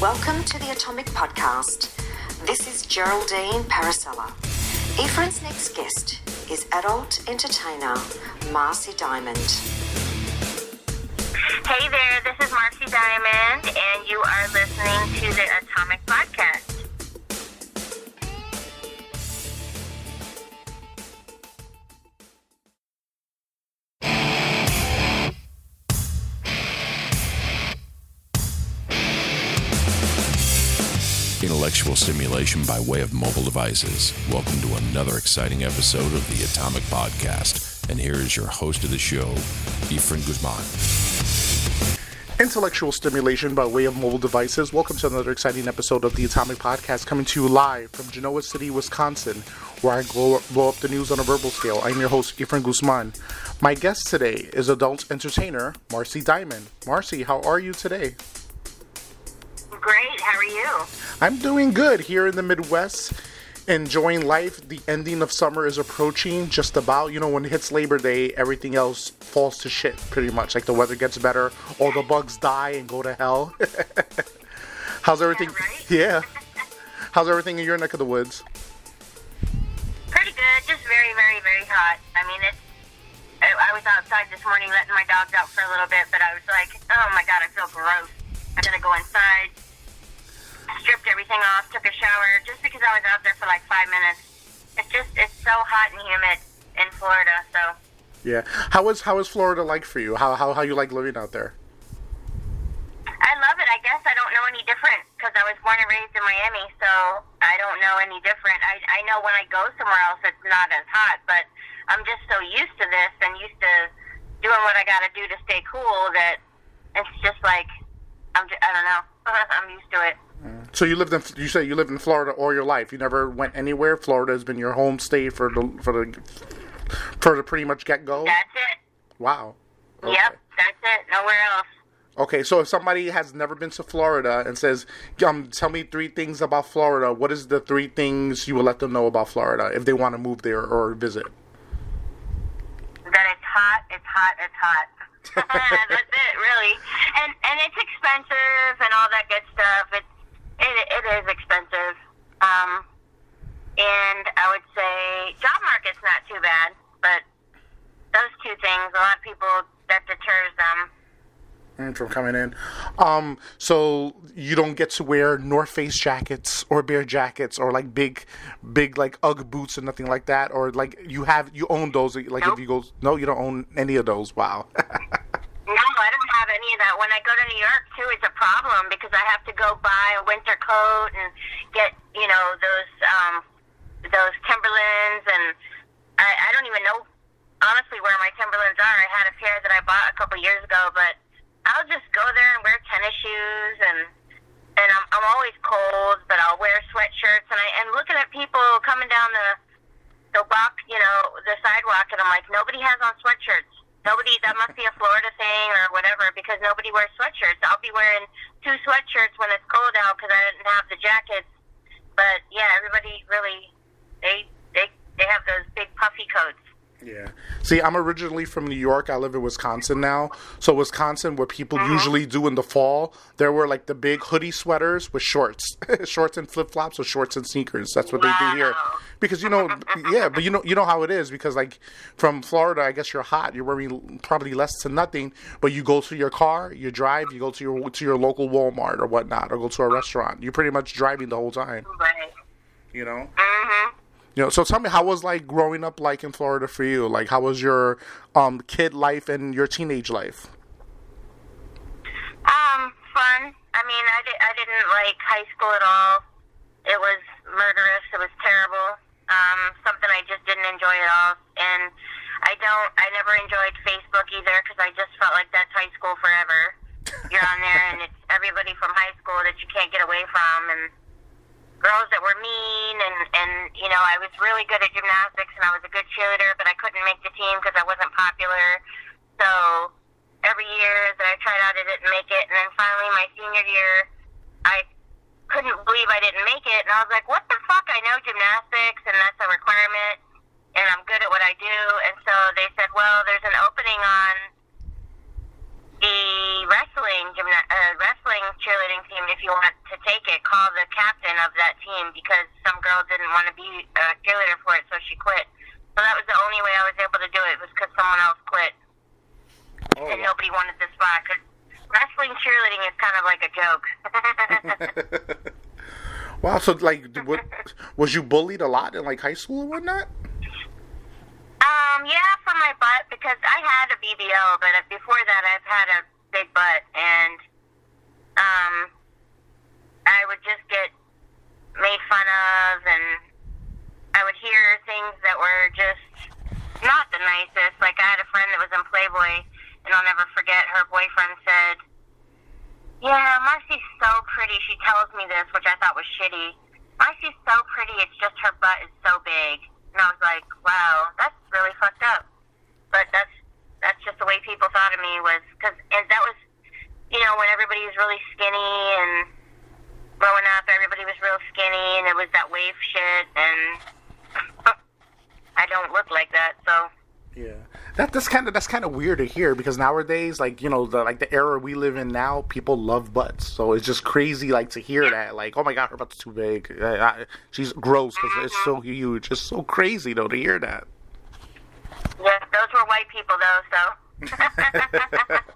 Welcome to the Atomic Podcast. This is Geraldine Paracella. Efren's next guest is adult entertainer Marcy Diamond. Hey there, this is Marcy Diamond, and you are listening to the Atomic Podcast. Intellectual stimulation by way of mobile devices. Welcome to another exciting episode of the Atomic Podcast. And here is your host of the show, Efren Guzman. Intellectual stimulation by way of mobile devices. Welcome to another exciting episode of the Atomic Podcast coming to you live from Genoa City, Wisconsin, where I blow, blow up the news on a verbal scale. I'm your host, Efren Guzman. My guest today is adult entertainer Marcy Diamond. Marcy, how are you today? Great, how are you? I'm doing good here in the Midwest, enjoying life. The ending of summer is approaching just about. You know, when it hits Labor Day, everything else falls to shit pretty much. Like the weather gets better, all the bugs die and go to hell. How's everything? right? Yeah. How's everything in your neck of the woods? Pretty good, just very, very, very hot. I mean, it's. I I was outside this morning letting my dogs out for a little bit, but I was like, oh my god, I feel gross. I gotta go inside. Stripped everything off, took a shower, just because I was out there for like five minutes. It's just, it's so hot and humid in Florida, so. Yeah. how was how was Florida like for you? How how how you like living out there? I love it. I guess I don't know any different because I was born and raised in Miami, so I don't know any different. I I know when I go somewhere else, it's not as hot, but I'm just so used to this and used to doing what I got to do to stay cool that it's just like I'm. Just, I don't know. I'm used to it. So you lived in you say you lived in Florida all your life. You never went anywhere. Florida has been your home state for the for the for the pretty much get go. That's it. Wow. Okay. Yep. That's it. Nowhere else. Okay, so if somebody has never been to Florida and says, um, tell me three things about Florida, what is the three things you will let them know about Florida if they want to move there or visit? that it's hot, it's hot, it's hot. That's it, really. And and it's expensive and all that good stuff. It's it it is expensive. Um, and I would say job market's not too bad, but those two things, a lot of people that deters them. From coming in. Um, so you don't get to wear North Face jackets or bear jackets or like big, big like UGG boots or nothing like that, or like you have you own those. Like Nope. if you go, no, you don't own any of those. Wow. No, I don't have any of that. When I go to New York too, it's a problem because I have to go buy a winter coat and get you know those um, those Timberlands, and I, I don't even know honestly where my Timberlands are. I had a pair that I bought a couple years ago, but I'll just go there and wear tennis shoes and and I'm I'm always cold, but I'll wear sweatshirts and I and looking at people coming down the the walk, you know, the sidewalk, and I'm like, nobody has on sweatshirts. Nobody, that must be a Florida thing or whatever, because nobody wears sweatshirts. I'll be wearing two sweatshirts when it's cold out because I didn't have the jackets. But yeah, everybody really, they they they have those big puffy coats. Yeah. See, I'm originally from New York. I live in Wisconsin now. So Wisconsin, what people usually do in the fall, there were like the big hoodie sweaters with shorts, shorts and flip flops, or shorts and sneakers. That's what they do here. Because you know, yeah, but you know, you know how it is. Because like from Florida, I guess you're hot. You're wearing probably less to nothing, but you go to your car, you drive, you go to your to your local Walmart or whatnot, or go to a restaurant. You're pretty much driving the whole time. Right. You know. Mhm. You know, so tell me, how was like growing up like in Florida for you? Like, how was your um kid life and your teenage life? Um, fun. I mean, I, di- I didn't like high school at all. It was murderous. It was terrible. Um, something I just didn't enjoy at all. And I don't. I never enjoyed Facebook either because I just felt like that's high school forever. You're on there, and it's everybody from high school that you can't get away from, and girls that were mean, and and you know, I was really good at gymnastics, and I was a good cheerleader, but I couldn't make the team because I wasn't popular. So every year that I tried out, I didn't make it, and then finally my senior year, I couldn't believe I didn't make it, and I was like, what the fuck? I know gymnastics, and that's a requirement, and I'm good at what I do, and so they said, well, there's an opening on the wrestling gymna- uh, wrestling cheerleading team if you want to take it, call the captain of that team because some girl didn't want to be a cheerleader for it, so she quit. So that was the only way I was able to do it was because someone else quit, Oh, and nobody wanted the spot. Cause wrestling cheerleading is kind of like a joke. wow. So like, what, was you bullied a lot in like high school and whatnot? Um, yeah, for my butt because I had a BBL, but before that I've had a big butt, and um, I would just get made fun of, and I would hear things that were just not the nicest. Like I had a friend that was in Playboy, and I'll never forget. Her boyfriend said, "Yeah, Marcy's so pretty. She tells me this, which I thought was shitty. Marcy's so pretty. It's just her butt is so big." And I was like, "Wow, that's really fucked up." But that's that's just the way people thought of me was because and that was, you know, when everybody was really skinny and growing up, everybody was real skinny, and it was that wave shit, and I don't look like that, so. Yeah, that that's kind of that's kind of weird to hear because nowadays, like you know, the like the era we live in now, people love butts. So it's just crazy, like to hear that, like, oh my god, her butt's too big. I, I, she's gross because it's so huge. It's so crazy though to hear that. Yeah, those were white people though, so.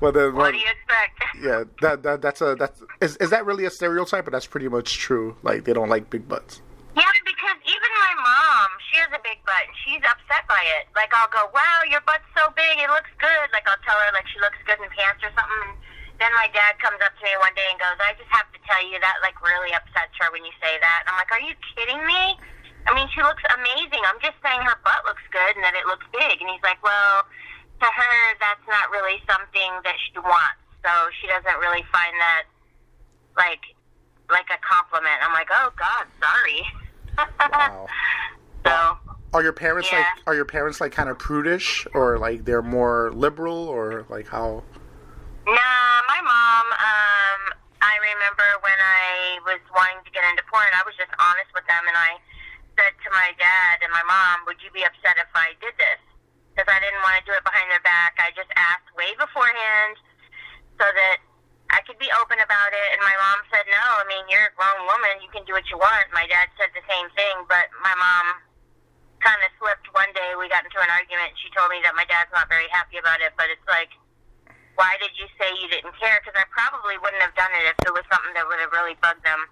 Well, then, what do you expect? yeah, that that that's a that's is is that really a stereotype? But that's pretty much true. Like they don't like big butts. Yeah, because even my mom, she has a big butt, and she's upset by it. Like, I'll go, wow, your butt's so big, it looks good. Like, I'll tell her, like, she looks good in pants or something. And then my dad comes up to me one day and goes, I just have to tell you that, like, really upsets her when you say that. And I'm like, are you kidding me? I mean, she looks amazing. I'm just saying her butt looks good and that it looks big. And he's like, well, to her, that's not really something that she wants. So she doesn't really find that, like, like a compliment. I'm like, oh, God, sorry. Wow. so, Are your parents Yeah. like are your parents like kind of prudish or like they're more liberal or like how? nah, my mom, um, I remember when I was wanting to get into porn, I was just honest with them, and I said to my dad and my mom, would you be upset if I did this? Because I didn't want to do it behind their back. I just asked way beforehand so that I could be open about it. And my mom said, no, I mean, you're a grown woman. You can do what you want. My dad said the same thing, but my mom kind of slipped one day. We got into an argument. and She told me that my dad's not very happy about it, but it's like, why did you say you didn't care? Because I probably wouldn't have done it if it was something that would have really bugged them.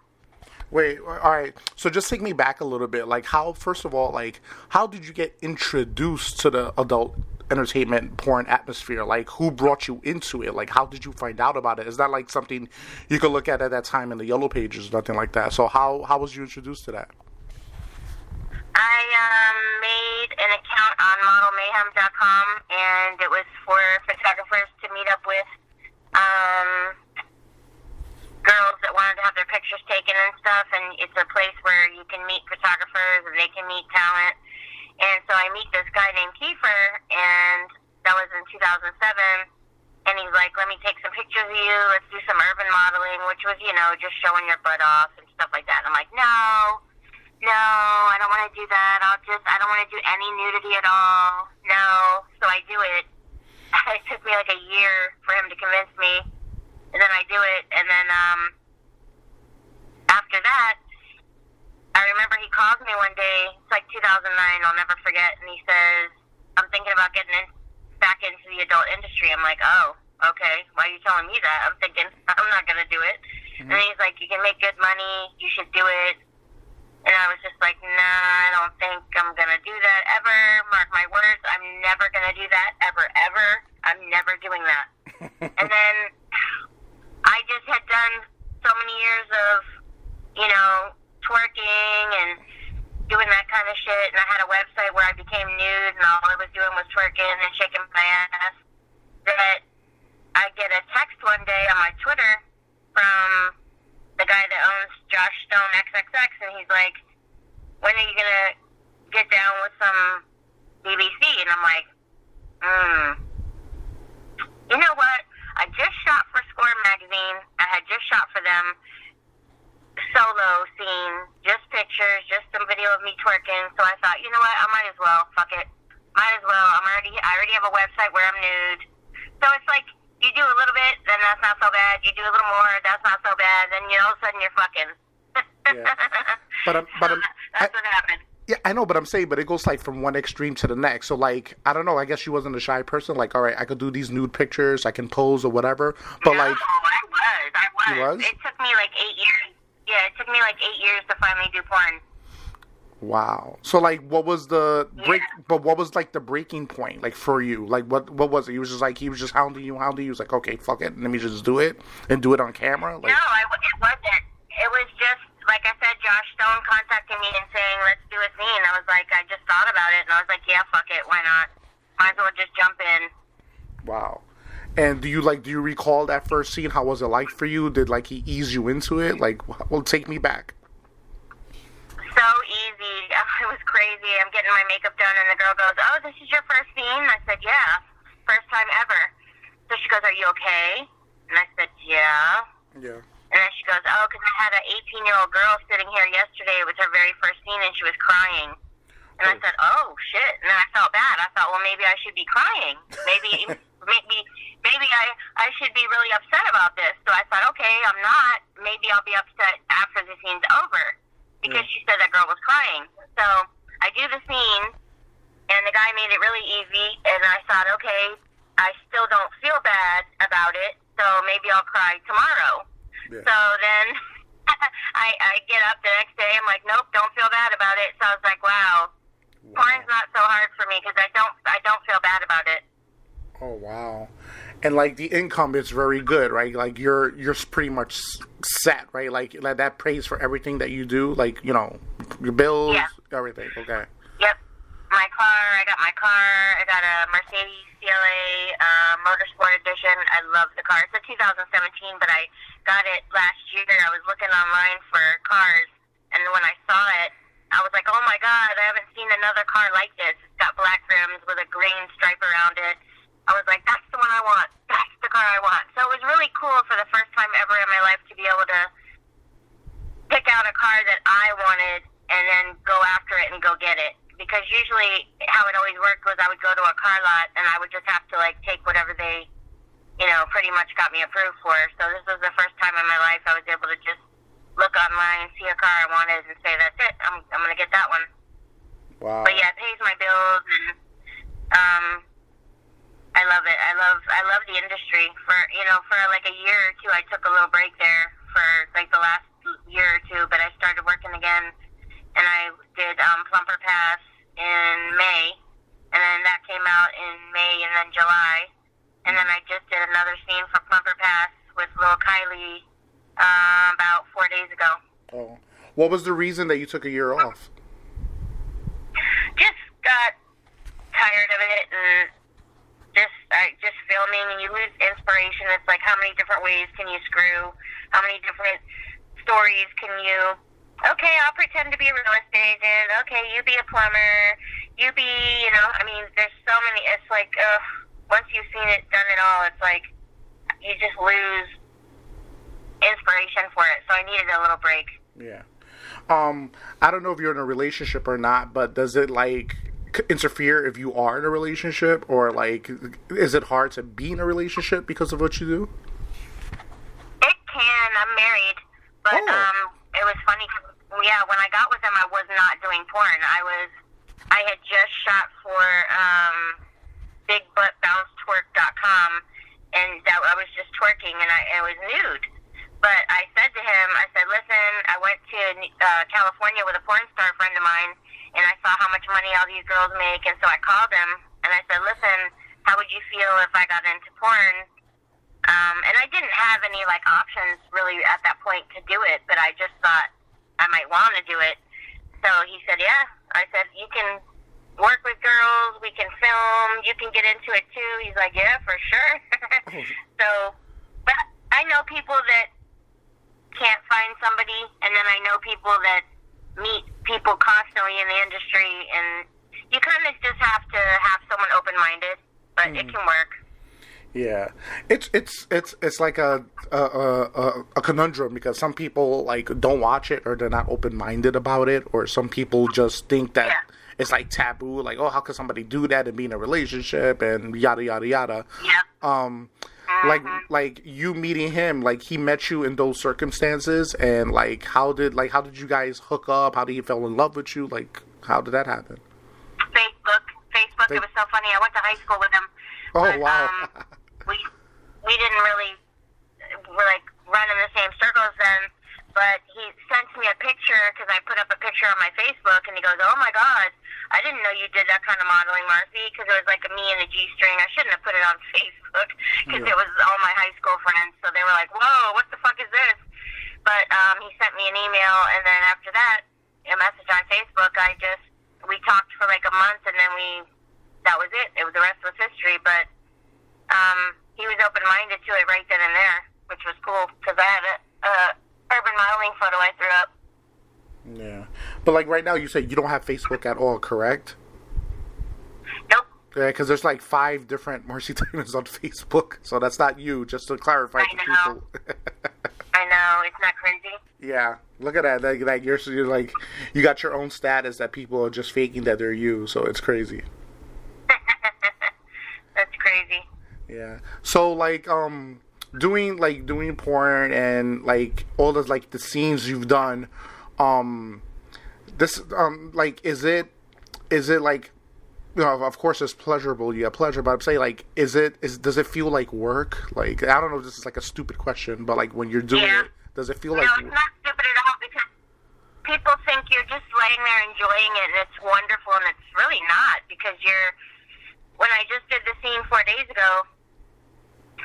Wait, all right. So just take me back a little bit. Like how first of all, like how did you get introduced to the adult entertainment porn atmosphere? Like who brought you into it? Like how did you find out about it? Is that like something you could look at at that time in the yellow pages, nothing like that. So how how was you introduced to that? I um, made an account on modelmayhem.com, and it was for photographers to meet up with um, girls that wanted to have their pictures taken and stuff. And it's a place where you can meet photographers and they can meet talent. And so I meet this guy named Kiefer, and that was in 2007. And he's like, "Let me take some pictures of you. Let's do some urban modeling," which was, you know, just showing your butt off and stuff like that. And I'm like, "No." No, I don't want to do that. I'll just, I don't want to do any nudity at all. No. So I do it. It took me like a year for him to convince me. And then I do it. And then, um, after that, I remember he calls me one day. It's like 2009. I'll never forget. And he says, I'm thinking about getting in, back into the adult industry. I'm like, oh, okay. Why are you telling me that? I'm thinking, I'm not going to do it. And he's like, you can make good money. You should do it. And I was just like, nah, I don't think I'm going to do that ever. Mark my words, I'm never going to do that ever, ever. I'm never doing that. and then I just had done so many years of, you know, twerking and doing that kind of shit. And I had a website where I became nude and all I was doing was twerking and shaking my ass. That I get a text one day on my Twitter from the guy that owns Josh Stone XXX, and he's like, "When are you gonna get down with some BBC?" And I'm like, "Hmm, you know what? I just shot for Score magazine. I had just shot for them solo scene, just pictures, just some video of me twerking. So I thought, you know what? I might as well. Fuck it. Might as well. I'm already. I already have a website where I'm nude. So it's you do a little bit, then that's not so bad. You do a little more, that's not so bad. Then you all of a sudden you're fucking. yeah. But I'm, but I'm, that's I, what happened. Yeah, I know, but I'm saying, but it goes like from one extreme to the next. So like, I don't know. I guess she wasn't a shy person. Like, all right, I could do these nude pictures, I can pose or whatever. But no, like, I was, I was. was. It took me like eight years. Yeah, it took me like eight years to finally do porn wow. So like, what was the break? Yeah. But what was like the breaking point, like for you? Like, what what was it? He was just like he was just hounding you, hounding you. He was like, okay, fuck it, let me just do it and do it on camera. Like, no, I, it wasn't. It was just like I said. Josh Stone contacted me and saying, "Let's do a scene." I was like, I just thought about it, and I was like, "Yeah, fuck it, why not? Might as well just jump in." wow. And do you like? Do you recall that first scene? How was it like for you? Did like he ease you into it? Like, well, take me back. So easy. It was crazy. I'm getting my makeup done, and the girl goes, "Oh, this is your first scene?" I said, "Yeah, first time ever." So she goes, "Are you okay?" And I said, "Yeah." Yeah. And then she goes, "Oh, because I had an 18 year old girl sitting here yesterday. It was her very first scene, and she was crying." And I Oh. said, "Oh shit!" And then I felt bad. I thought, well, maybe I should be crying. Maybe, maybe, maybe I I should be really upset about this. So I thought, okay, I'm not. Maybe I'll be upset after the scene's over because she said that girl was crying. So I do the scene, and the guy made it really easy. And I thought, okay, I still don't feel bad about it, so maybe I'll cry tomorrow. Yeah. So then I, I get up the next day. I'm like, nope, don't feel bad about it. So I was like, wow, porn's not so hard for me because I don't I don't feel bad about it. Oh wow. And like the income is very good, right? Like you're you're pretty much set, right? Like like that pays for everything that you do, like you know, your bills, Yeah. everything. Okay. Yep, my car. I got my car. I got a Mercedes CLA uh, Motorsport Edition. I love the car. It's a 2017, but I got it last year. I was looking online for cars, and when I saw it, I was like, oh my god, I haven't seen another car like this. It's got black rims with a green stripe around it. I was like, that's the one I want. That's the car I want. So it was really cool for the first time ever in my life to be able to pick out a car that I wanted and then go after it and go get it. Because usually how it always worked was I would go to a car lot and I would just have to like take whatever they, you know, pretty much got me approved for. So this was the first time in my life I was able to just look online, see a car I wanted, and say that's it. I'm I'm gonna get that one. Wow. But yeah, it pays my bills and um I love it. I love I love the industry. For you know, for like a year or two I took a little break there for like the last year or two, but I started working again and I did um Plumper Pass in May and then that came out in May and then July. And then I just did another scene for Plumper Pass with Lil Kylie uh, about four days ago. Oh. What was the reason that you took a year off? just got tired of it and just just filming and you lose inspiration. It's like how many different ways can you screw? How many different stories can you Okay, I'll pretend to be a real estate agent. Okay, you be a plumber. You be, you know, I mean, there's so many. It's like, uh, once you've seen it, done it all, it's like you just lose inspiration for it. So I needed a little break. Yeah. Um, I don't know if you're in a relationship or not, but does it like interfere if you are in a relationship, or like is it hard to be in a relationship because of what you do? It can. I'm married, but Oh. um, it was funny. 'cause, Yeah, when I got with him, I was not doing porn. I was. I had just shot for um, BigButtBounceTwerk.com, and that I was just twerking, and I it was nude. But I said to him, I said, listen, I went to uh, California with a porn star friend of mine, and I saw how much money all these girls make, and so I called him, and I said, listen, how would you feel if I got into porn? Um, and I didn't have any like options really at that point to do it, but I just thought I might want to do it. So he said, "Yeah." I said, "You can work with girls. We can film. You can get into it too." He's like, "Yeah, for sure." so, but I know people that can't find somebody, and then I know people that meet people constantly in the industry, and you kind of just have to have someone open-minded, but it can work. Yeah, it's it's it's it's like a a, a a conundrum because some people like don't watch it or they're not open minded about it, or some people just think that Yeah. it's like taboo, like oh how could somebody do that and be in a relationship and yada yada yada. Yeah. Um, like like you meeting him like he met you in those circumstances and like how did like how did you guys hook up how did he fall in love with you like how did that happen Facebook. Facebook. Fa- It was so funny. I went to high school with him. Oh, but, wow. Um, we we didn't really we're like run in the same circles then. But he sent me a picture because I put up a picture on my Facebook, and he goes, "Oh my God, I didn't know you did that kind of modeling, Marcy." Because it was like a me and a G string. I shouldn't have put it on Facebook because Yeah. it was all my high school friends. So they were like, "Whoa, what the fuck is this?" But um, he sent me an email, and then after that, a message on Facebook. I just we talked for like a month, and then we that was it. It was the rest was history. But um, he was open minded to it right then and there, which was cool because I had a, a urban modeling photo I threw up. yeah but like right now you said you don't have facebook at all correct Nope. yeah because there's like five different marcy Taylors on facebook so that's not you just to clarify I to know. people I know it's not crazy. yeah look at that like, like you're, you're like you got your own status that people are just faking that they're you so it's crazy That's crazy. Yeah. So like um doing like doing porn and like all the like the scenes you've done um this um like is it is it like you know of course it's pleasurable you yeah pleasure but I'm saying like is it is does it feel like work like I don't know if this is like a stupid question but like when you're doing Yeah. it does it feel like No, like it's not stupid at all because people think you're just laying there enjoying it and it's wonderful and it's really not because you're when I just did the scene four days ago,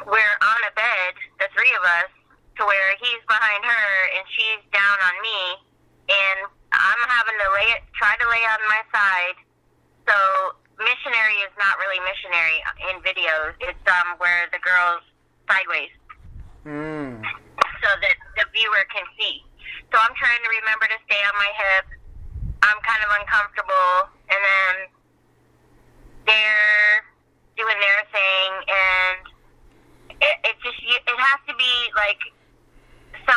we're on a bed, the three of us, to where he's behind her and she's down on me and I'm having to lay it try to lay on my side. So missionary is not really missionary in videos. It's um where the girl's sideways mm, so that the viewer can see. So I'm trying to remember to stay on my hip. I'm kind of uncomfortable, and then they're doing their thing, and it, it just it has to be like so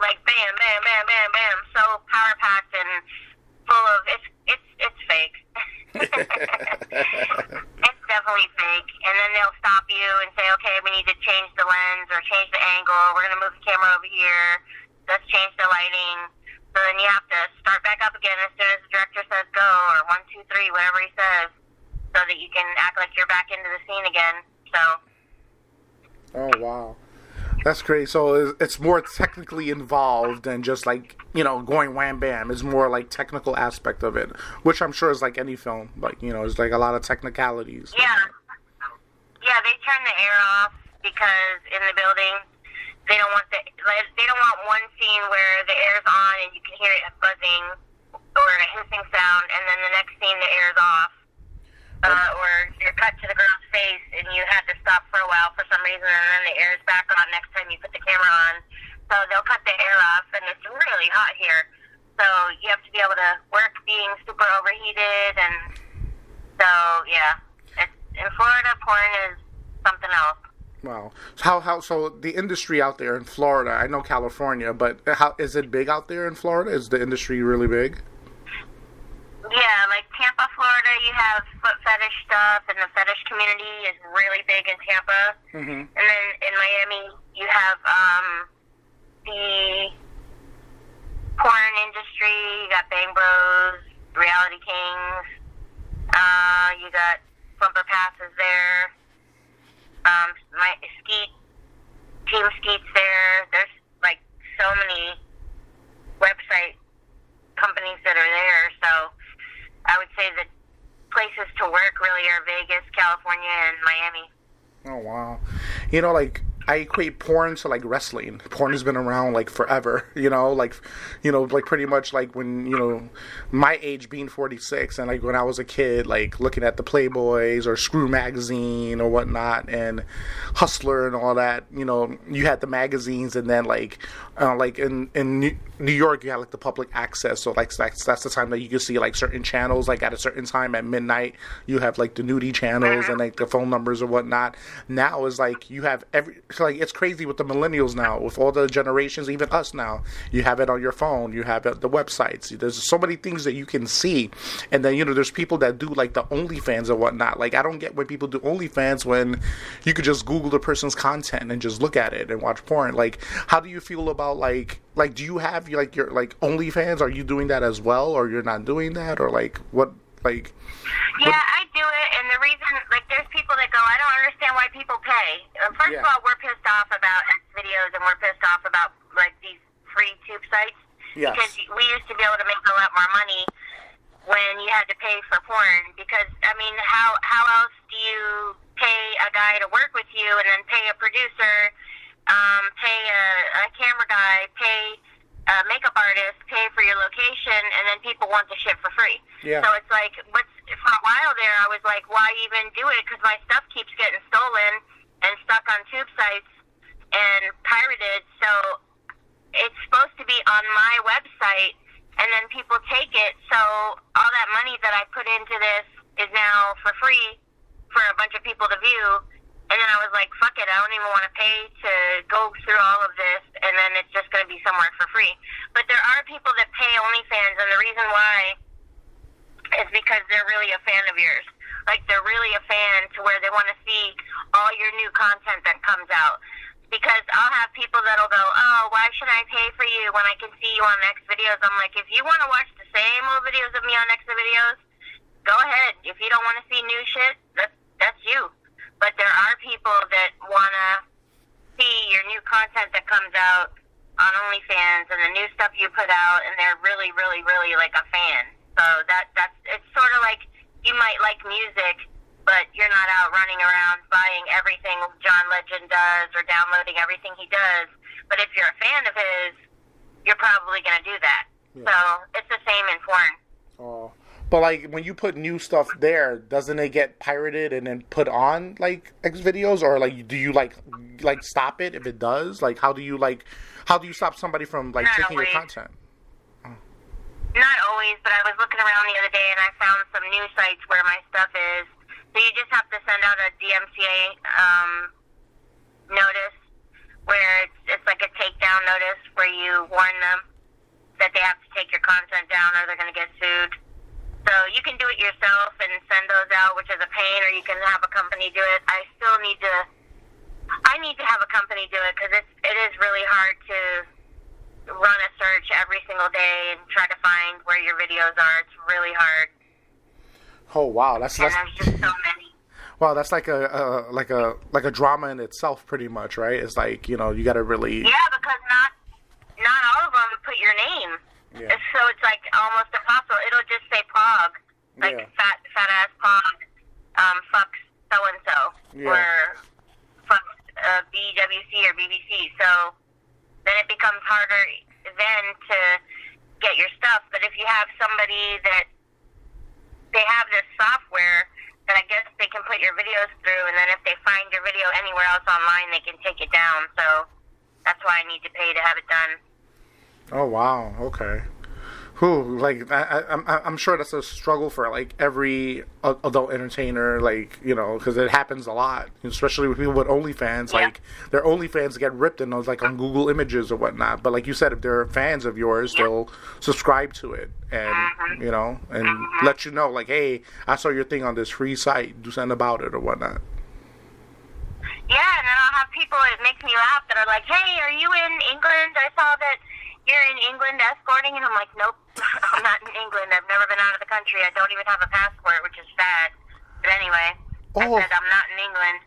like bam, bam, bam, bam, bam, so power packed and full of it's it's it's fake. it's definitely fake. And then they'll stop you and say, okay, we need to change the lens or change the angle. We're going to move the camera over here. Let's change the lighting. So then you have to start back up again as soon as the director says go or one, two, three, whatever he says, so that you can act like you're back into the scene again. So, oh wow. That's great so it's- more technically involved than just like you know going wham bam. It's more like technical aspect of it which i'm sure is like any film. Like you know it's like a lot of technicalities. Yeah. Yeah, they turn the air off because in the building, they don't want the they don't want one scene where the air's on and you can hear it buzzing or a hissing sound, and then the next scene the air's off. Uh, or you're cut to the girl's face and you had to stop for a while for some reason, and then the air's back on next time you put the camera on. So they'll cut the air off, and it's really hot here. So you have to be able to work being super overheated, and so yeah, it's, in Florida, porn is something else. Wow. So how how so the industry out there in Florida? I know California, but how is it big out there in Florida? Is the industry really big? Yeah, like Tampa, Florida, you have foot fetish stuff, and the fetish community is really big in Tampa. Mm-hmm. And then in Miami, you have um, the porn industry. You got Bang Bros, Reality Kings. Uh, you got Plumper Passes there. Um, my Skeet, Team Skeet's there. There's like so many website companies that are there. So I would say that places to work really are Vegas, California, and Miami. Oh wow. You know, like I equate porn to like wrestling. Porn has been around like forever, you know, like you know, like pretty much like when, you know, my age being 46 and like when I was a kid, like looking at the Playboys or Screw magazine or whatnot and Hustler and all that, you know, you had the magazines and then like uh, like in in New York you had like the public access, so like that's that's the time that you can see like certain channels like at a certain time at midnight you have like the nudie channels and like the phone numbers or whatnot. Now is like you have every like it's crazy with the millennials now, with all the generations, even us now. You have it on your phone, you have it the websites. There's so many things that you can see, and then you know there's people that do like the OnlyFans and whatnot. Like I don't get when people do OnlyFans when you could just Google the person's content and just look at it and watch porn. Like how do you feel about like like do you have like your like OnlyFans? Are you doing that as well, or you're not doing that, or like what like? Yeah, I do it, and the reason, like, there's people that go, I don't understand why people pay. First Yeah. of all, we're pissed off about X videos, and we're pissed off about like these free tube sites Yes. because we used to be able to make a lot more money when you had to pay for porn. Because I mean, how how else do you pay a guy to work with you, and then pay a producer, um, pay a, a camera guy, pay a makeup artist, pay for your location, and then people want the shit for free. Yeah. So it's like, what's for a while there, I was like, why even do it? Because my stuff keeps getting stolen and stuck on tube sites and pirated. So it's supposed to be on my website, and then people take it. So all that money that I put into this is now for free for a bunch of people to view. And then I was like, fuck it, I don't even want to pay to go through all of this, and then it's just going to be somewhere for free. But there are people that pay OnlyFans, and the reason why is because they're really a fan of yours. Like they're really a fan to where they want to see all your new content that comes out. Because I'll have people that'll go, oh, why should I pay for you when I can see you on next videos? I'm like, if you want to watch the same old videos of me on next videos, go ahead. If you don't want to see new shit, that's that's you. But there are people that want to see your new content that comes out on OnlyFans and the new stuff you put out, and they're really, really, really like a fan. So that that's it's sort of like you might like music, but you're not out running around buying everything John Legend does or downloading everything he does. But if you're a fan of his, you're probably going to do that. So it's the same in porn. Oh. But like when you put new stuff there, doesn't it get pirated and then put on like X videos, or like do you like like stop it if it does? Like how do you like how do you stop somebody from like Not taking your always. content? Not always, but I was looking around the other day and I found some new sites where my stuff is. So you just have to send out a DMCA um, notice where it's, it's like a takedown notice where you warn them that they have to take your content down or they're going to get sued. So you can do it yourself and send those out, which is a pain, or you can have a company do it. I still need to. I need to have a company do it because it's it is really hard to run a search every single day and try to find where your videos are. It's really hard, Oh wow, that's and that's there's just so many. wow, that's like a, a like a like a drama in itself, pretty much, right? It's like you know you got to really Yeah, because not not all of them put your name. Yeah. So it's like almost impossible. It'll just say PAWG, like Yeah. fat fat ass PAWG, um, fucks so and so, or fucks uh, BWC or BBC. So then it becomes harder then to get your stuff. But if you have somebody that they have this software that I guess they can put your videos through, and then if they find your video anywhere else online, they can take it down. So that's why I need to pay to have it done. Oh wow, okay. Who like I, I, I'm I'm sure that's a struggle for like every adult entertainer, like you know, because it happens a lot, especially with people with OnlyFans. Yeah. Like their OnlyFans get ripped in those like on Google Images or whatnot. But like you said, if they're fans of yours, they'll subscribe to it and Mm-hmm. you know and let you know like, hey, I saw your thing on this free site. Do something about it or whatnot. Yeah, and then I'll have people. It makes me laugh that are like, "Hey, are you in England? I saw that you're in England escorting," and I'm like, "Nope, I'm not in England. I've never been out of the country. I don't even have a passport, which is sad." But anyway, Oh. I said I'm not in England.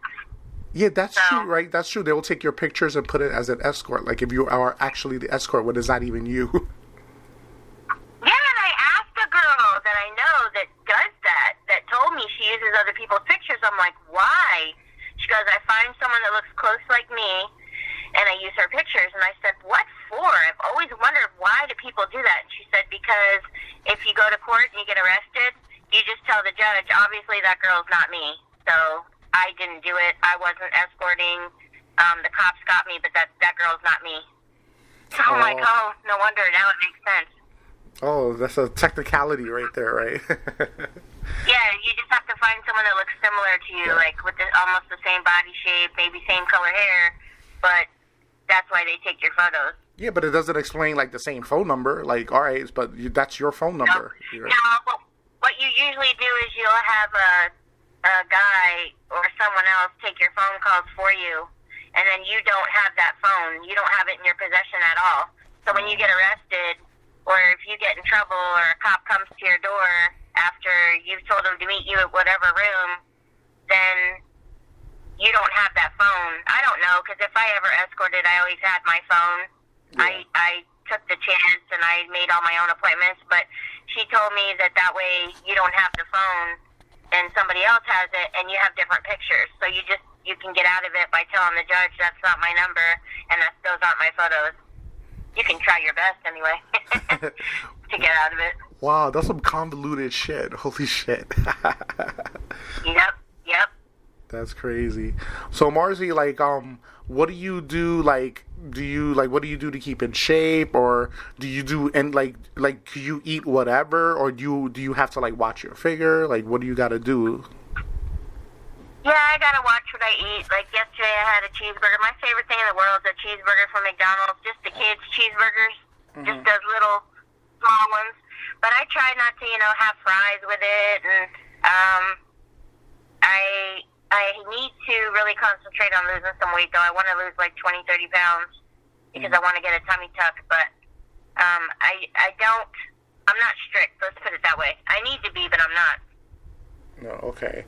Yeah, that's So- true, right? That's true. They will take your pictures and put it as an escort. Like if you are actually the escort when it's not even you. Yeah, and I asked a girl that I know that does that, that told me she uses other people's pictures. I'm like, why? She goes, I find someone that looks close like me, and I use her pictures. And I said, what for? I've always wondered why do people do that. And she said, because if you go to court and you get arrested, you just tell the judge, obviously that girl's not me. So I didn't do it. I wasn't escorting. Um, the cops got me, but that that girl's not me. So I'm like, Oh. oh, no wonder. Now it makes sense. oh, that's a technicality right there, right? Yeah, you just have to find someone that looks similar to you, like with the, almost the same body shape, maybe same color hair, but that's why they take your photos. Yeah, but it doesn't explain like the same phone number. Like, all right, but you, that's your phone number. No, no what, what you usually do is you'll have a, a guy or someone else take your phone calls for you, and then you don't have that phone. You don't have it in your possession at all. So when you get arrested, or if you get in trouble, or a cop comes to your door after you've told him to meet you at whatever room, then you don't have that phone. I don't know because if I ever escorted, I always had my phone. Yeah. I I took the chance and I made all my own appointments, but she told me that that way you don't have the phone and somebody else has it and you have different pictures. So you just you can get out of it by telling the judge that's not my number and that those aren't my photos. You can try your best anyway to get out of it. Wow, that's some convoluted shit. Holy shit. yep, yep. That's crazy. So Marcy, like, um, what do you do? Like, do you like what do you do to keep in shape, or do you do and like like you eat whatever, or do you do you have to like watch your figure? Like, what do you got to do? Yeah, I gotta watch what I eat. Like yesterday, I had a cheeseburger. My favorite thing in the world is a cheeseburger from McDonald's. Just the kids' cheeseburgers, mm-hmm. just those little small ones. But I try not to, you know, have fries with it, and um, I I need to really concentrate on losing some weight, though. I want to lose like 20, 30 pounds because mm. I want to get a tummy tuck. But um, I, I don't. I'm not strict. Let's put it that way. I need to be, but I'm not. No, okay.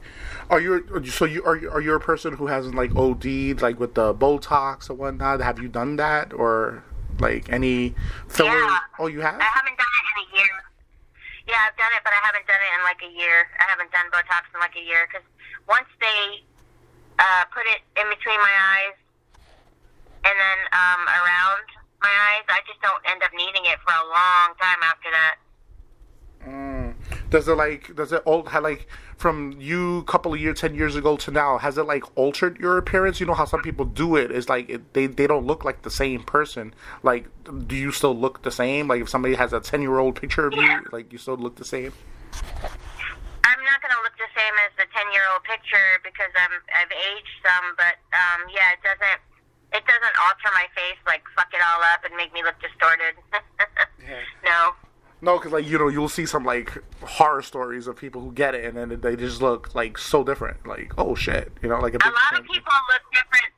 Are you so you are you, are you a person who hasn't like OD'd like with the Botox or whatnot? Have you done that or like any filler? Yeah. Oh, you have. I haven't done it in a year. Yeah, I've done it, but I haven't done it in like a year. I haven't done Botox in like a year because once they uh, put it in between my eyes and then um, around my eyes, I just don't end up needing it for a long time after that. Mm. Does it like does it all like from you a couple of years, ten years ago to now? Has it like altered your appearance? You know how some people do it. it is like it, they they don't look like the same person. Like, do you still look the same? Like if somebody has a ten year old picture of yeah. you, like you still look the same? Not gonna look the same as the ten year old picture because I'm I've aged some, but um, yeah, it doesn't it doesn't alter my face like fuck it all up and make me look distorted. yeah. No. No, because like you know you'll see some like horror stories of people who get it and then they just look like so different. Like oh shit, you know, like a, a lot of people look different.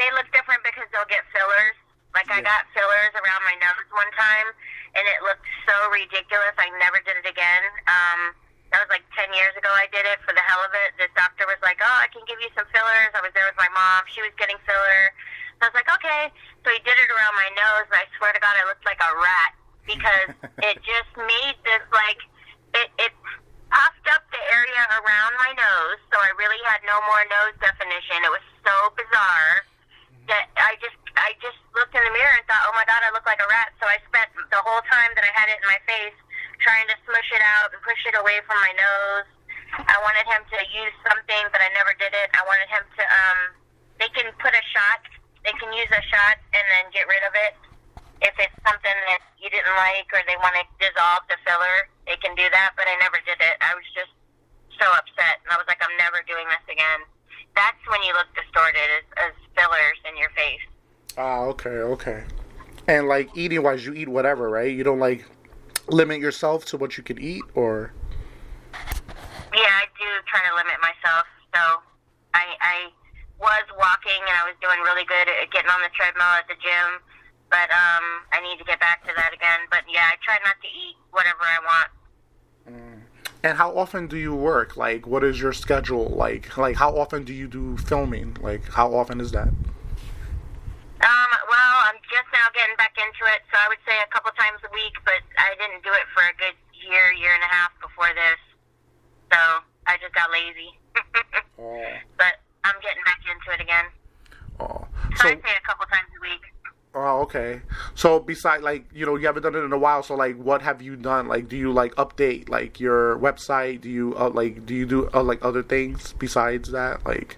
They look different because they'll get fillers. Like yeah. I got fillers around my nose one time, and it looked so ridiculous. I never did it again. Um, that was like 10 years ago I did it for the hell of it. The doctor was like, oh, I can give you some fillers. I was there with my mom. She was getting filler. I was like, okay. So he did it around my nose, and I swear to God, I looked like a rat because it just made this like, it, it puffed up the area around my nose. So I really had no more nose definition. It was so bizarre that I just, I just looked in the mirror and thought, oh my God, I look like a rat. So I spent the whole time that I had it in my face trying to smush it out and push it away from my nose. I wanted him to use something, but I never did it. I wanted him to, um, they can put a shot, they can use a shot and then get rid of it. If it's something that you didn't like or they want to dissolve the filler, they can do that, but I never did it. I was just so upset. And I was like, I'm never doing this again. That's when you look distorted as, as fillers in your face. Ah, okay, okay. And like eating wise, you eat whatever, right? You don't like limit yourself to what you can eat, or? Yeah, I do try to limit myself. So I, I was walking and I was doing really good at getting on the treadmill at the gym, but um, I need to get back to that again. But yeah, I try not to eat whatever I want. Mm. And how often do you work? Like, what is your schedule like? Like, how often do you do filming? Like, how often is that? Um, well, I'm just now getting back into it, so I would say a couple times a week, but I didn't do it for a good year, year and a half before this. So I just got lazy. oh. But I'm getting back into it again. Oh. So, so I'd say a couple times a week. Oh, okay. So besides, like, you know, you haven't done it in a while. So, like, what have you done? Like, do you like update like your website? Do you uh, like do you do uh, like other things besides that? Like,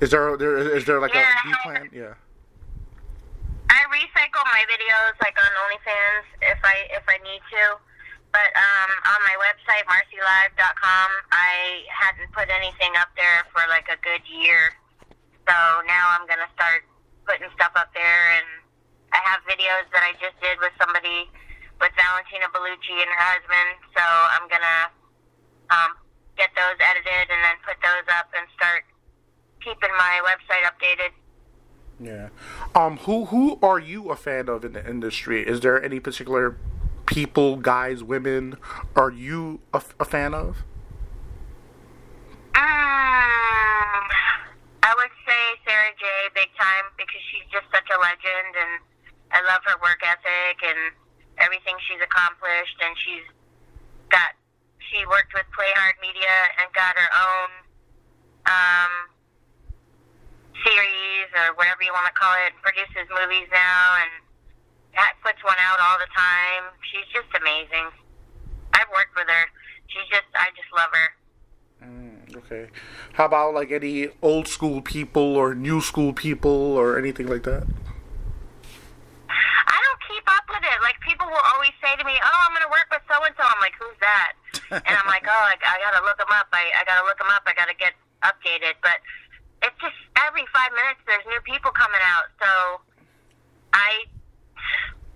is there there is there like yeah, a plan? Yeah. I recycle my videos like on OnlyFans if I if I need to. But um, on my website, marcylive.com, I hadn't put anything up there for like a good year. So now I'm gonna start putting stuff up there, and I have videos that I just did with somebody with Valentina Bellucci and her husband. So I'm gonna um, get those edited and then put those up and start keeping my website updated. Yeah. Um. Who Who are you a fan of in the industry? Is there any particular people, guys, women, are you a, a fan of? Um, I would say Sara Jay Big time because she's just such a legend, and I love her work ethic and everything she's accomplished. And she's got she worked with Play Hard Media and got her own um, series or whatever you want to call it. Produces movies now and that puts one out all the time. She's just amazing. I've worked with her. She's just I just love her. Mm, okay. How about like any old school people or new school people or anything like that? I don't keep up with it. Like people will always say to me, "Oh, I'm going to work with so and so." I'm like, "Who's that?" and I'm like, "Oh, I, I got to look them up. I, I got to look them up. I got to get updated." But every five minutes there's new people coming out. So I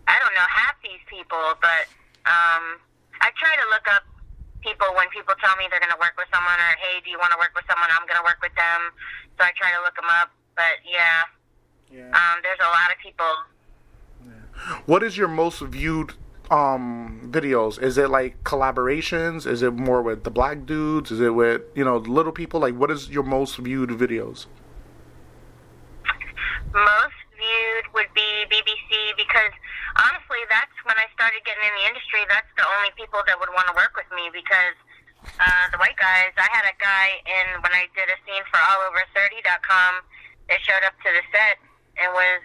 I don't know half these people, but um, I try to look up people when people tell me they're going to work with someone or hey, do you want to work with someone? I'm going to work with them. So I try to look them up. But yeah, yeah. Um, there's a lot of people. Yeah. What is your most viewed um videos is it like collaborations is it more with the black dudes is it with you know little people like what is your most viewed videos most viewed would be bbc because honestly, that's when I started getting in the industry. That's the only people that would want to work with me because uh, the white guys. I had a guy in when I did a scene for allover30.com that showed up to the set and was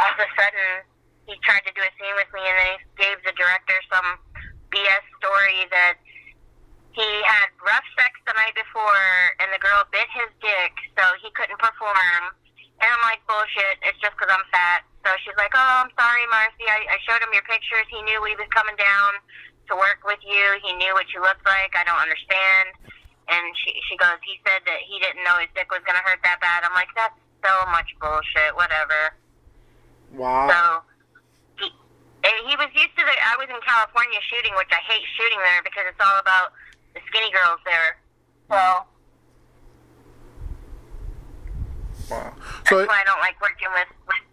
all of a sudden he tried to do a scene with me and then he gave the director some BS story that he had rough sex the night before and the girl bit his dick so he couldn't perform. And I'm like, bullshit, it's just because I'm fat. So she's like, "Oh, I'm sorry, Marcy. I, I showed him your pictures. He knew he was coming down to work with you. He knew what you looked like. I don't understand." And she she goes, "He said that he didn't know his dick was gonna hurt that bad." I'm like, "That's so much bullshit. Whatever." Wow. So he he was used to the. I was in California shooting, which I hate shooting there because it's all about the skinny girls there. So. Wow. So That's it, why I don't like working with, with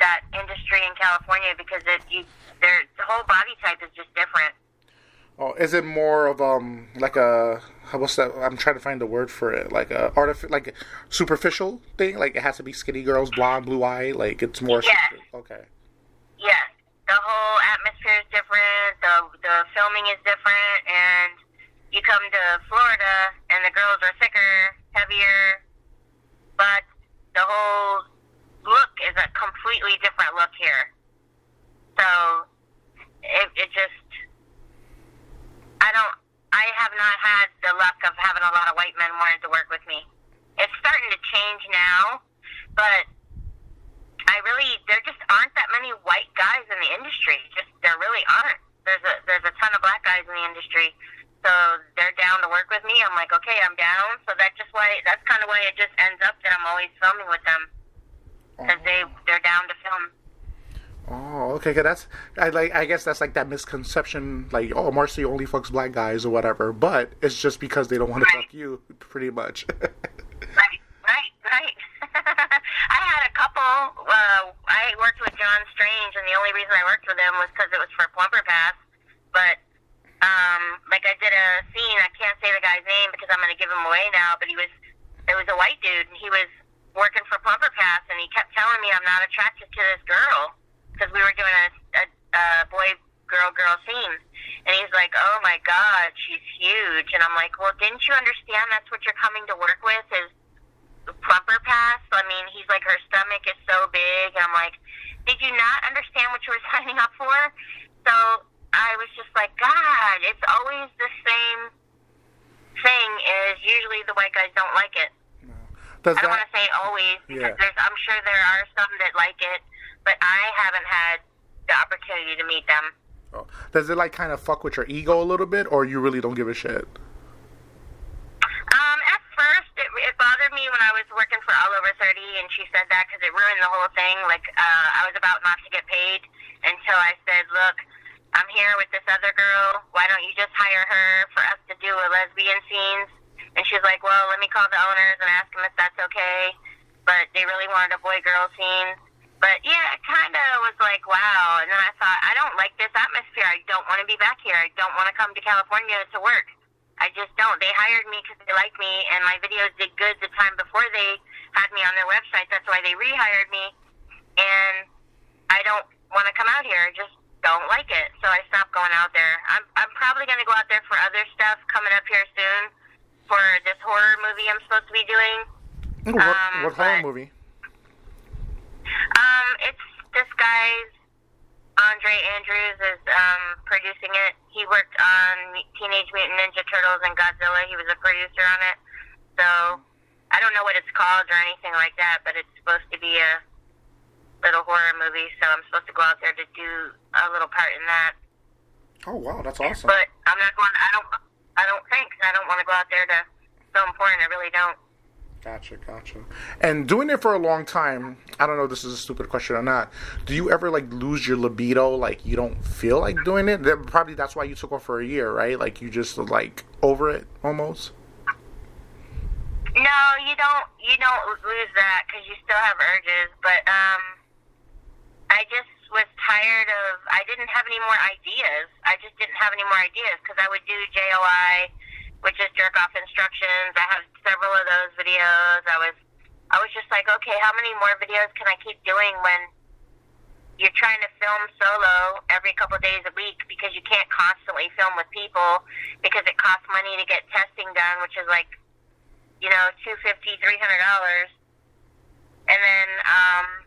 that industry in California because it you their the whole body type is just different. Oh, is it more of um like a what's that? I'm trying to find the word for it. Like a artificial, like a superficial thing. Like it has to be skinny girls, blonde, blue eye. Like it's more. Yes. Super, okay. Yes, the whole atmosphere is different. The the filming is different, and you come to Florida and the girls are thicker, heavier, but the whole look is a completely different look here. So it, it just, I don't, I have not had the luck of having a lot of white men wanting to work with me. It's starting to change now, but I really, there just aren't that many white guys in the industry. Just there really aren't. There's a there's a ton of black guys in the industry, so they're down to work with me. I'm like, okay, I'm down. So that's just why that's kind of why it just ends up that I'm always filming with them because they they're down to film. Oh, okay. Cause that's I like. I guess that's like that misconception, like oh, Marcy only fucks black guys or whatever. But it's just because they don't want to fuck you, pretty much. right, right, right. I had a couple. Uh, I worked with John Strange, and the only reason I worked with him was because it was for Plumper Pass. But like I did a scene. I can't say the guy's name because I'm going to give him away now. But he was, it was a white dude, and he was working for Plumper Pass, and he kept telling me I'm not attracted to this girl because we were doing a, a, a boy girl girl scene, and he's like, "Oh my God, she's huge," and I'm like, "Well, didn't you understand that's what you're coming to work with is Plumper Pass? I mean, he's like, her stomach is so big, and I'm like, did you not understand what you were signing up for? So I was just like, God, it's always the same thing. Is usually the white guys don't like it. Does I don't that, want to say always because yeah. there's, I'm sure there are some that like it, but I haven't had the opportunity to meet them. Oh. Does it like kind of fuck with your ego a little bit, or you really don't give a shit? Um, at first, it, it bothered me when I was working for All Over 30, and she said that because it ruined the whole thing. Like, uh, I was about not to get paid until I said, look, I'm here with this other girl. Why don't you just hire her for us to do a lesbian scenes? And she's like, well, let me call the owners and ask them if that's okay. But they really wanted a boy-girl scene. But yeah, it kind of was like, wow. And then I thought, I don't like this atmosphere. I don't want to be back here. I don't want to come to California to work. I just don't. They hired me because they like me, and my videos did good the time before they had me on their website. That's why they rehired me. And I don't want to come out here. Just don't like it. So I stopped going out there. I'm I'm probably going to go out there for other stuff coming up here soon for this horror movie I'm supposed to be doing. What, Um, what horror but- movie? Um, it's this guy's Andre Andrews is um producing it. He worked on Teenage Mutant Ninja Turtles and Godzilla. He was a producer on it. So I don't know what it's called or anything like that, but it's supposed to be a little horror movie. So I'm supposed to go out there to do a little part in that. Oh wow, that's awesome. But I'm not going. I don't. I don't think. I don't want to go out there to film porn. I really don't. Gotcha, gotcha. And doing it for a long time, I don't know if this is a stupid question or not. Do you ever like lose your libido? Like you don't feel like doing it? That, probably that's why you took off for a year, right? Like you just like over it almost. No, you don't. You don't lose that because you still have urges. But um, I just was tired of. I didn't have any more ideas. I just didn't have any more ideas because I would do JOI, which is jerk off instructions. I have several of those videos. I was. I was just like, okay, how many more videos can I keep doing when you're trying to film solo every couple days a week because you can't constantly film with people because it costs money to get testing done, which is like you know, two fifty, three hundred dollars, and then um,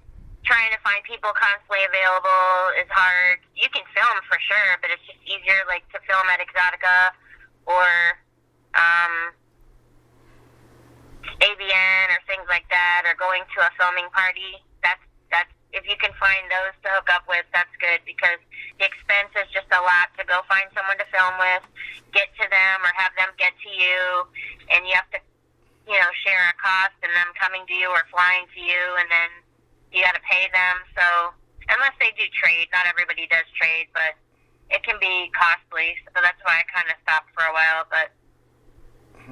trying to find people constantly available is hard. You can film for sure, but it's just easier, like to film at Exxxotica or um, AVN or things like that, or going to a filming party. That's that's if you can find those to hook up with, that's good because the expense is just a lot to go find someone to film with, get to them, or have them get to you, and you have to you know, share a cost and them coming to you or flying to you and then you gotta pay them. So unless they do trade, not everybody does trade, but it can be costly. So that's why I kinda stopped for a while, but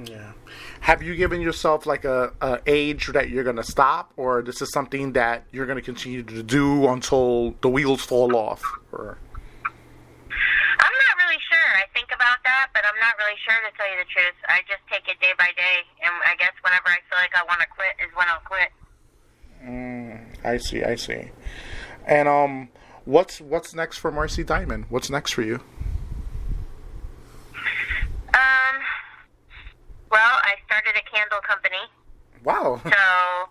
Yeah. Have you given yourself like a, a age that you're gonna stop, or this is something that you're gonna continue to do until the wheels fall off? Or I'm not really sure. I think about that, but I'm not really sure to tell you the truth. I just take it day by day and I guess whenever I feel like I wanna quit is when I'll quit. Mm, I see, I see. And um, what's what's next for Marcy Diamond? What's next for you? Um well, I started a candle company. Wow. So,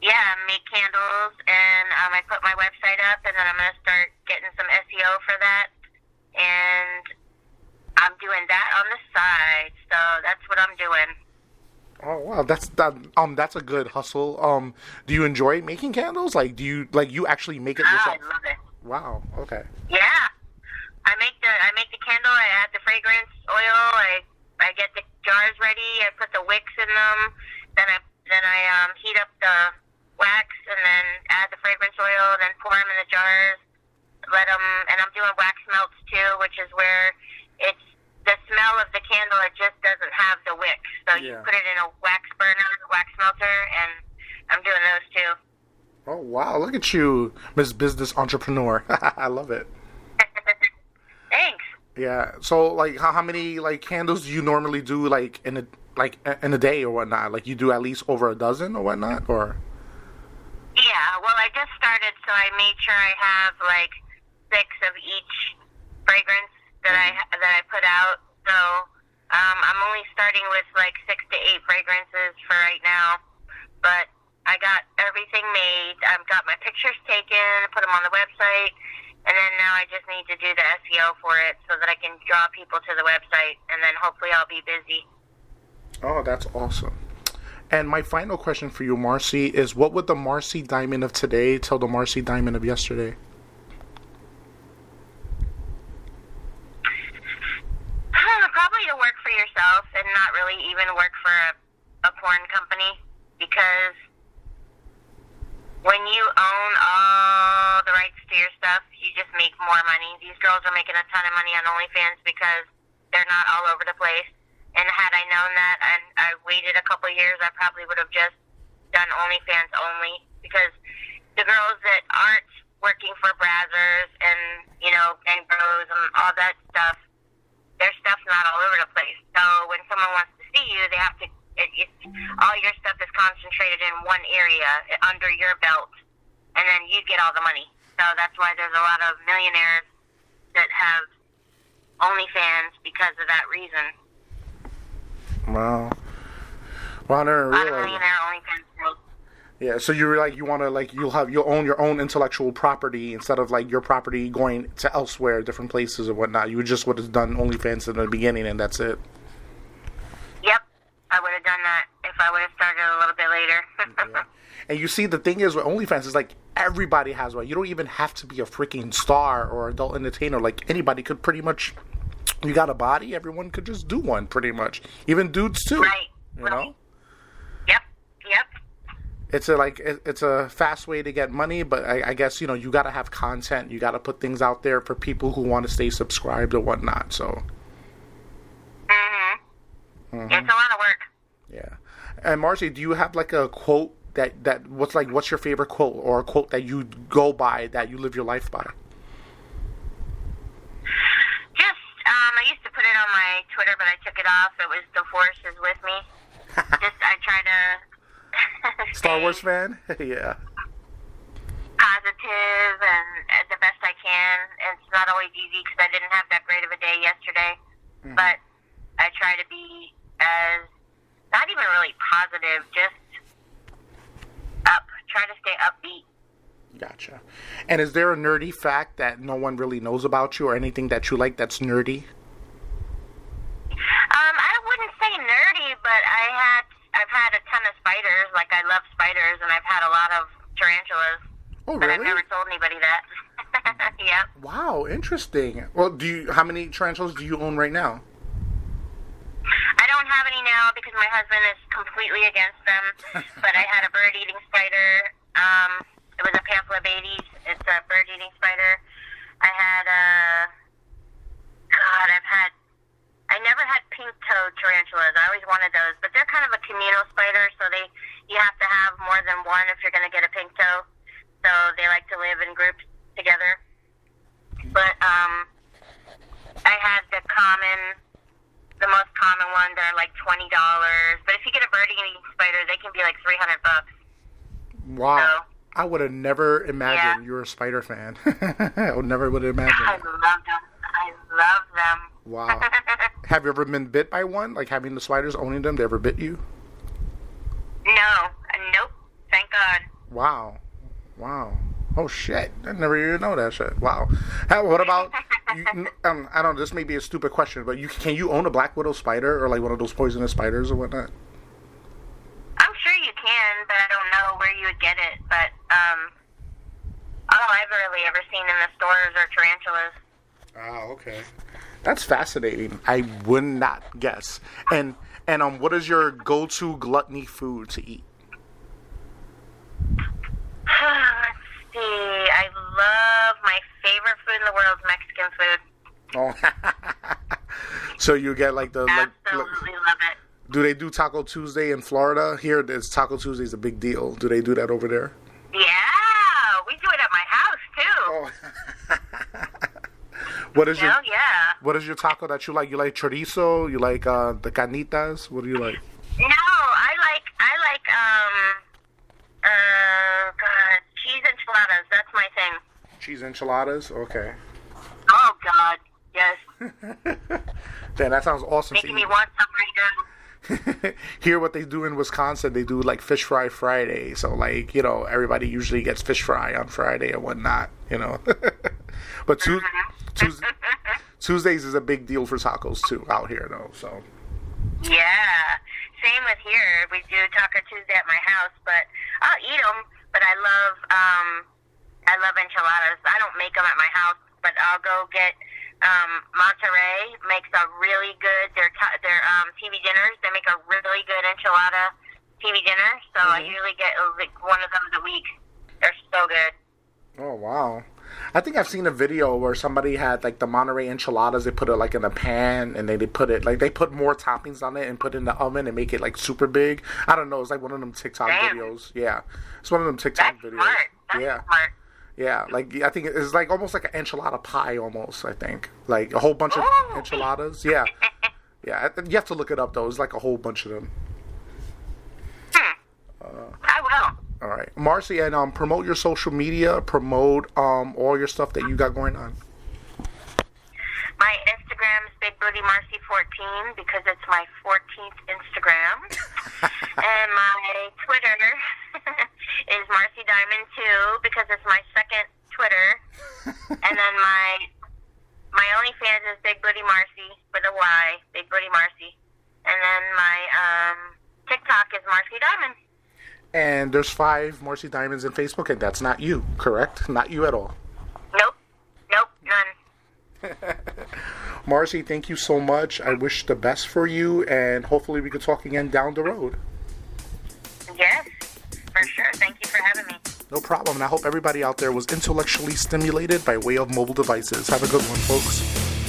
yeah, I make candles, and um, I put my website up, and then I'm going to start getting some SEO for that, and I'm doing that on the side. So that's what I'm doing. Oh that's that. Um, that's a good hustle. Um, do you enjoy making candles? Like, do you like you actually make it I yourself? love it. Wow. Okay. Yeah, I make the I make the candle. I add the fragrance oil. I I get the jars ready. I put the wicks in them. Then I then I um, heat up the wax and then add the fragrance oil. Then pour them in the jars. Let them and I'm doing wax melts too, which is where it's the smell of the candle. It just doesn't have the wick. So you Yeah. put it in a wax burner, wax melter, and I'm doing those too. Oh wow, look at you, Miss Business Entrepreneur. I love it. Thanks. Yeah. So like, how, how many like candles do you normally do like in a like in a day or whatnot? Like you do at least over a dozen or whatnot, or Yeah, well, I just started, so I made sure I have like six of each fragrance that I that I put out. So um, I'm only starting with like six to eight fragrances for right now, but I got everything made. I've got my pictures taken, put them on the website, and then now I just need to do the SEO for it so that I can draw people to the website, and then hopefully I'll be busy. oh, that's awesome. And my final question for you, Marcy, is what would the Marcy Diamond of today tell the Marcy Diamond of yesterday? Probably to work for yourself and not really even work for a make more money. These girls are making a ton of money on OnlyFans because they're not all over the place. And had I known that and I waited a couple of years, I probably would have just done OnlyFans only because the girls that aren't working for Brazzers and you know Bang Bros and all that stuff, their stuff's not all over the place. So when someone wants to see you, they have to. It, it's all your stuff is concentrated in one area under your belt, and then you get all the money. So that's why there's a lot of millionaires that have OnlyFans because of that reason. Wow. Well, I never A lot of realized. millionaire OnlyFans girls. Yeah, so you're like you want to like you'll have you'll own your own intellectual property instead of like your property going to elsewhere, different places and whatnot. You just would have done OnlyFans in the beginning, and that's it. Yep, I would have done that if I would have started a little bit later. Yeah. And you see, the thing is with OnlyFans is like everybody has one. You don't even have to be a freaking star or adult entertainer. Like anybody could pretty much. You got a body, everyone could just do one, pretty much. Even dudes too. Right, You right. know. It's a like it, it's a fast way to get money, but I, I guess you know you got to have content. You got to put things out there for people who want to stay subscribed or whatnot. So hmm It's a lot of work. yeah. And Marcy, do you have like a quote that that what's like what's your favorite quote or a quote that you go by that you live your life by? Just, um, I used to put it on my Twitter, but I took it off. It was "The Force is with me." Just, I try to Star Wars fan? yeah. positive and uh, the best I can. It's not always easy because I didn't have that great of a day yesterday, but I try to be as not even really positive, just up. Try to stay upbeat. Gotcha. And is there a nerdy fact that no one really knows about you or anything that you like that's nerdy? Um, I wouldn't say nerdy, but I had I've had a ton of spiders. Like I love spiders, and I've had a lot of tarantulas. Oh, really? But I've never told anybody that. yep. Wow, interesting. Well, do you how many tarantulas do you own right now? I don't have any now because my husband is completely against them. but I had a bird-eating spider. Um, it was a Pamphobeteus. It's a bird-eating spider. I had a. God, I've had. I never had pink-toed tarantulas. I always wanted those, but they're kind of a communal spider, so they you have to have more than one if you're going to get a pink toe. So they like to live in groups together. But um, I had the common the most common one. ones are like twenty dollars. But if you get a bird eating spider, they can be like three hundred bucks. Wow. No. I would have never imagined Yeah. you were a spider fan. I would never would have imagined. I love them. I love them. Wow. Have you ever been bit by one? Like having the spiders, owning them, they ever bit you? no, nope. Thank God. Wow. Wow. Oh shit! I never even know that shit. Wow. How, what about? You, um, I don't. know, This may be a stupid question, but you can you own a black widow spider or like one of those poisonous spiders or whatnot? I'm sure you can, but I don't know where you would get it. But um, all I've really ever seen in the stores are tarantulas. Oh, okay. That's fascinating. I would not guess. And and um, what is your go-to gluttony food to eat? Let's see. I love my favorite food in the world is Mexican food. Oh, so you get like the like, Absolutely like- love it. do they do Taco Tuesday in Florida? Here, it's Taco Tuesday is a big deal. Do they do that over there? Yeah, we do it at my house too. Oh. what is your Hell yeah. What is your taco that you like? You like chorizo? You like uh, the carnitas? What do you like? No, I like I like um uh God cheese enchiladas. That's my thing. Cheese enchiladas? Okay. Oh God, yes, Damn, that sounds awesome. making me want some right now. Here, what they do in Wisconsin, they do like fish fry Friday. So, like, you know, everybody usually gets fish fry on Friday and whatnot, you know. but Tu- Tues- Tuesdays is a big deal for tacos, too, out here, though. So, Yeah, same with here. We do Taco Tuesday at my house, but I'll eat them. But I love um I love enchiladas. I don't make them at my house, but I'll go get um Monterey makes a really good their t- their um TV dinners. They make a really good enchilada TV dinner. So I usually get uh, like one of them a week. They're so good. oh, wow. I think I've seen a video where somebody had like the Monterey enchiladas. They put it like in a pan, and they they put it like they put more toppings on it and put it in the oven and make it like super big. I don't know. It's like one of them TikTok Damn. videos. Yeah, it's one of them TikTok That's videos. yeah, smart. yeah. Like I think it's like almost like an enchilada pie, almost. I think like a whole bunch of Ooh. enchiladas. Yeah, yeah. You have to look it up though. It's like a whole bunch of them. Hmm. I will. All right, Marcy, and um, promote your social media. Promote um all your stuff that you got going on. My Instagram is Big Booty Marcy 14 because it's my 14th Instagram. and my Twitter is Marcy Diamond 2 because it's my second Twitter. and then my my OnlyFans is Big Booty Marcy with a Y, Big Booty Marcy. And then my um, TikTok is Marcy Diamond. And there's five Marcy Diamonds in Facebook, and that's not you, correct? Not you at all. Nope. Nope. None. Marcy, thank you so much. I wish the best for you, and hopefully we could talk again down the road. Yes, for sure. Thank you for having me. No problem. And I hope everybody out there was intellectually stimulated by way of mobile devices. Have a good one, folks.